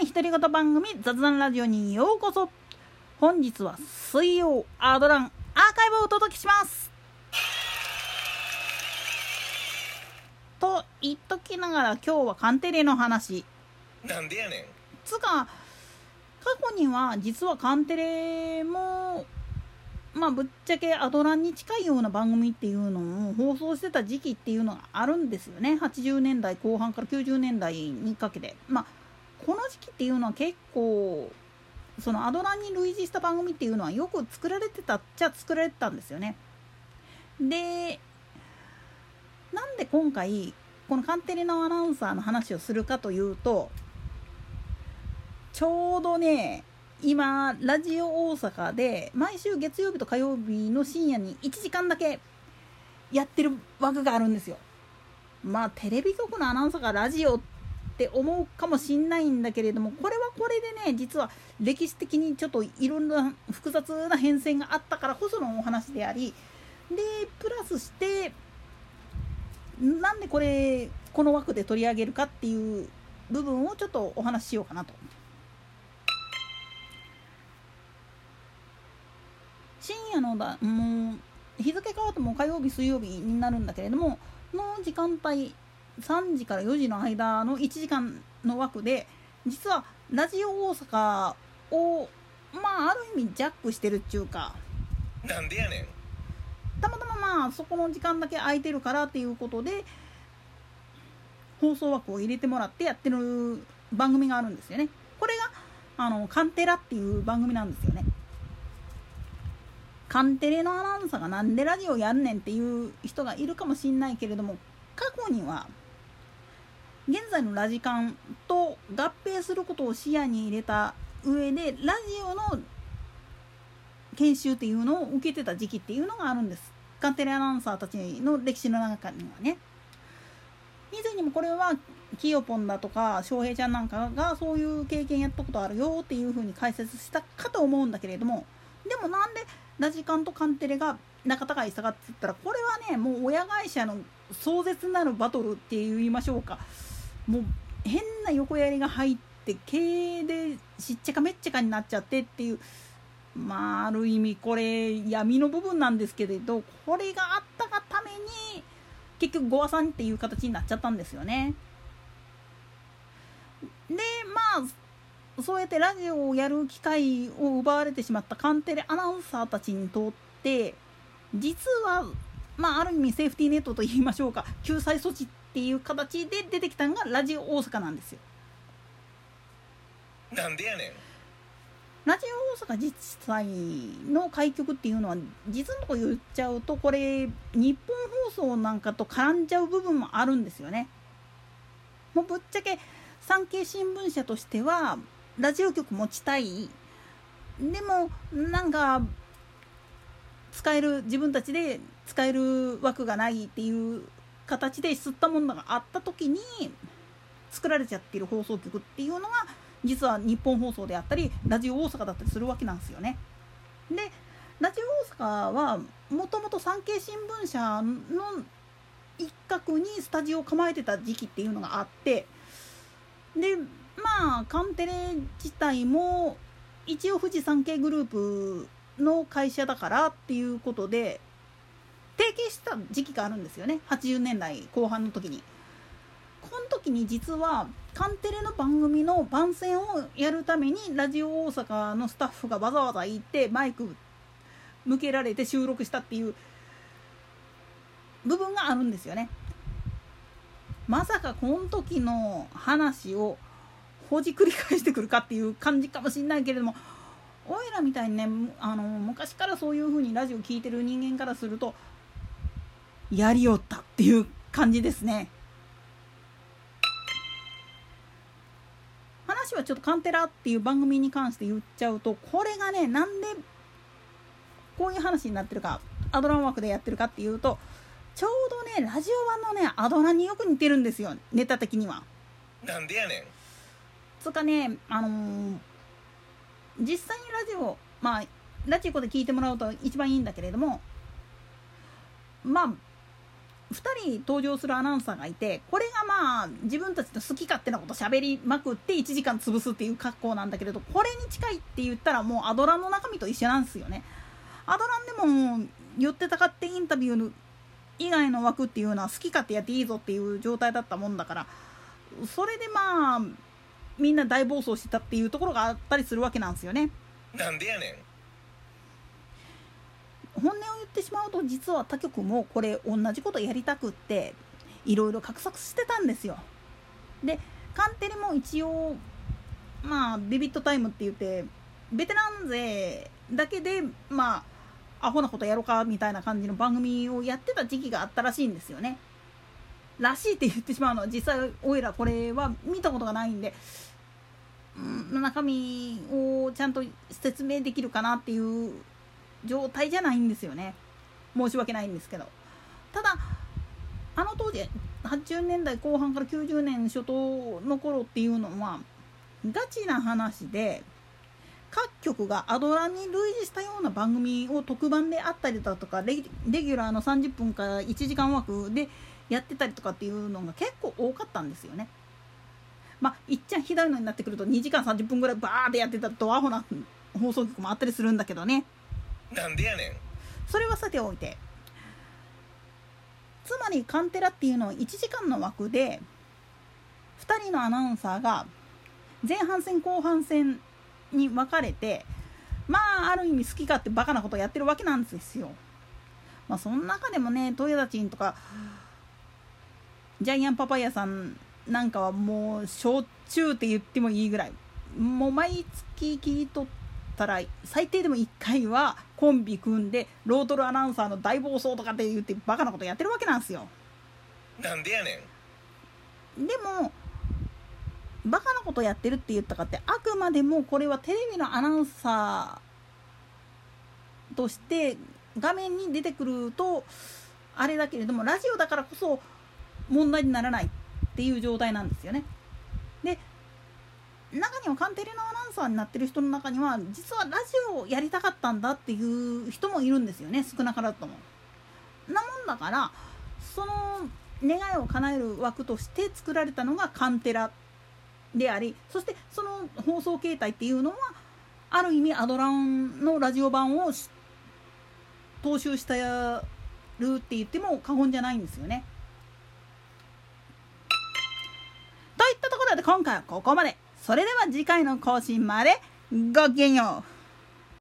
ない独り言番組雑談ラジオにようこそ。本日は水曜アドランアーカイブをお届けします。と言っときながら今日はカンテレの話。なんでやねん。つうか過去には実はカンテレもまあぶっちゃけアドランに近いような番組っていうのを放送してた時期っていうのがあるんですよね。80年代後半から90年代にかけて。まあこの時期っていうのは結構そのアドランに類似した番組っていうのはよく作られてたっちゃ作られてたんですよね。でなんで今回このカンテレのアナウンサーの話をするかというとちょうどね今ラジオ大阪で毎週月曜日と火曜日の深夜に1時間だけやってる枠があるんですよ。まあテレビ局のアナウンサーがラジオって思うかもしんないんだけれどもこれはこれでね実は歴史的にちょっといろんな複雑な変遷があったからこそのお話でありでプラスしてなんでこれこの枠で取り上げるかっていう部分をちょっとお話ししようかなと。深夜のだもう日付変わっても火曜日水曜日になるんだけれどもの時間帯3時から4時の間の1時間の枠で実はラジオ大阪をまあある意味ジャックしてるっちゅうか。なんでやねん。たまたままあそこの時間だけ空いてるからっていうことで放送枠を入れてもらってやってる番組があるんですよね。これがあのカンテラっていう番組なんですよね。カンテレのアナウンサーがなんでラジオやんねんっていう人がいるかもしんないけれども過去には現在のラジカンと合併することを視野に入れた上でラジオの研修っていうのを受けてた時期っていうのがあるんです。カンテレアナウンサーたちの歴史の中にはね。以前にもこれはキヨポンだとか翔平ちゃんなんかがそういう経験やったことあるよっていうふうに解説したかと思うんだけれども。でもなんでラジカンとカンテレが仲違いしたかって言ったらこれはねもう親会社の壮絶なるバトルって言いましょうか。もう変な横やりが入って経営でしっちゃかめっちゃかになっちゃってっていうまあある意味これ闇の部分なんですけれどこれがあったがために結局ゴアさんっていう形になっちゃったんですよね。でまあそうやってラジオをやる機会を奪われてしまったカンテレアナウンサーたちにとって実はまあある意味セーフティーネットと言いましょうか救済措置っていう形で出てきたのがラジオ大阪なんですよ。なんでやねんラジオ大阪実際の開局っていうのは実のとこ言っちゃうとこれ日本放送なんかと絡んじゃう部分もあるんですよね。もうぶっちゃけ産経新聞社としてはラジオ局持ちたいでもなんか使える自分たちで使える枠がないっていう形で吸ったものがあった時に作られちゃってる放送局っていうのが実は日本放送であったりラジオ大阪だったりするわけなんですよね。でラジオ大阪はもともと産経新聞社の一角にスタジオを構えてた時期っていうのがあってでまあカンテレ自体も一応富士山系グループの会社だからっていうことで提携した時期があるんですよね80年代後半の時に。この時に実はカンテレの番組の番宣をやるためにラジオ大阪のスタッフがわざわざ行ってマイク向けられて収録したっていう部分があるんですよね。まさかこの時の話をほじくり返してくるかっていう感じかもしんないけれどもおいらみたいにねあの昔からそういう風にラジオ聴いてる人間からするとやりよったっていう感じですね。話はちょっとカンテラっていう番組に関して言っちゃうとこれがねなんでこういう話になってるかアドラン枠でやってるかっていうとちょうどねラジオ版のねアドランによく似てるんですよネタ的には。なんでやねんつうかねあのー実際にラジオまあラジコで聞いてもらうと一番いいんだけれどもまあ2人登場するアナウンサーがいてこれがまあ自分たちの好き勝手なこと喋りまくって1時間潰すっていう格好なんだけれどこれに近いって言ったらもうアドランの中身と一緒なんですよね。アドランでも寄ってたかってインタビュー以外の枠っていうのは好き勝手やっていいぞっていう状態だったもんだからそれでまあみんな大暴走してたっていうところがあったりするわけなんですよね。なんでやねんってしまうと実は他局もこれ同じことやりたくっていろいろ画策してたんですよ。でカンテレも一応まあビビットタイムって言ってベテラン勢だけでまあアホなことやろうかみたいな感じの番組をやってた時期があったらしいんですよね。らしいって言ってしまうのは実際おいらこれは見たことがないんで、うん、中身をちゃんと説明できるかなっていう状態じゃないんですよね申し訳ないんですけどただあの当時80年代後半から90年初頭の頃っていうのはガチな話で各局がアドラに類似したような番組を特番であったりだとかレギュラーの30分から1時間枠でやってたりとかっていうのが結構多かったんですよね。まあ、いっちゃんひどいのになってくると2時間30分ぐらいバーってやってたドアホな放送局もあったりするんだけどね。なんでやねんそれはさておいてつまりカンテラっていうのは1時間の枠で2人のアナウンサーが前半戦後半戦に分かれてまあある意味好き勝手バカなことやってるわけなんですよ。まあその中でもね豊田ちんとかジャイアンパパイヤさんなんかはもうしょっちゅうって言ってもいいぐらいもう毎月聞いとってたら最低でも1回はコンビ組んでロートルアナウンサーの大暴走とかって言ってバカなことやってるわけなんですよ。なんでやねんでもバカなことやってるって言ったかってあくまでもこれはテレビのアナウンサーとして画面に出てくるとあれだけれどもラジオだからこそ問題にならないっていう状態なんですよね。中にはカンテレのアナウンサーになってる人の中には実はラジオをやりたかったんだっていう人もいるんですよね少なからずとも。なもんだからその願いを叶える枠として作られたのがカンテラでありそしてその放送形態っていうのはある意味アドランのラジオ版を踏襲したるって言っても過言じゃないんですよね。といったところで今回はここまで。それでは次回の更新までごきげんよう。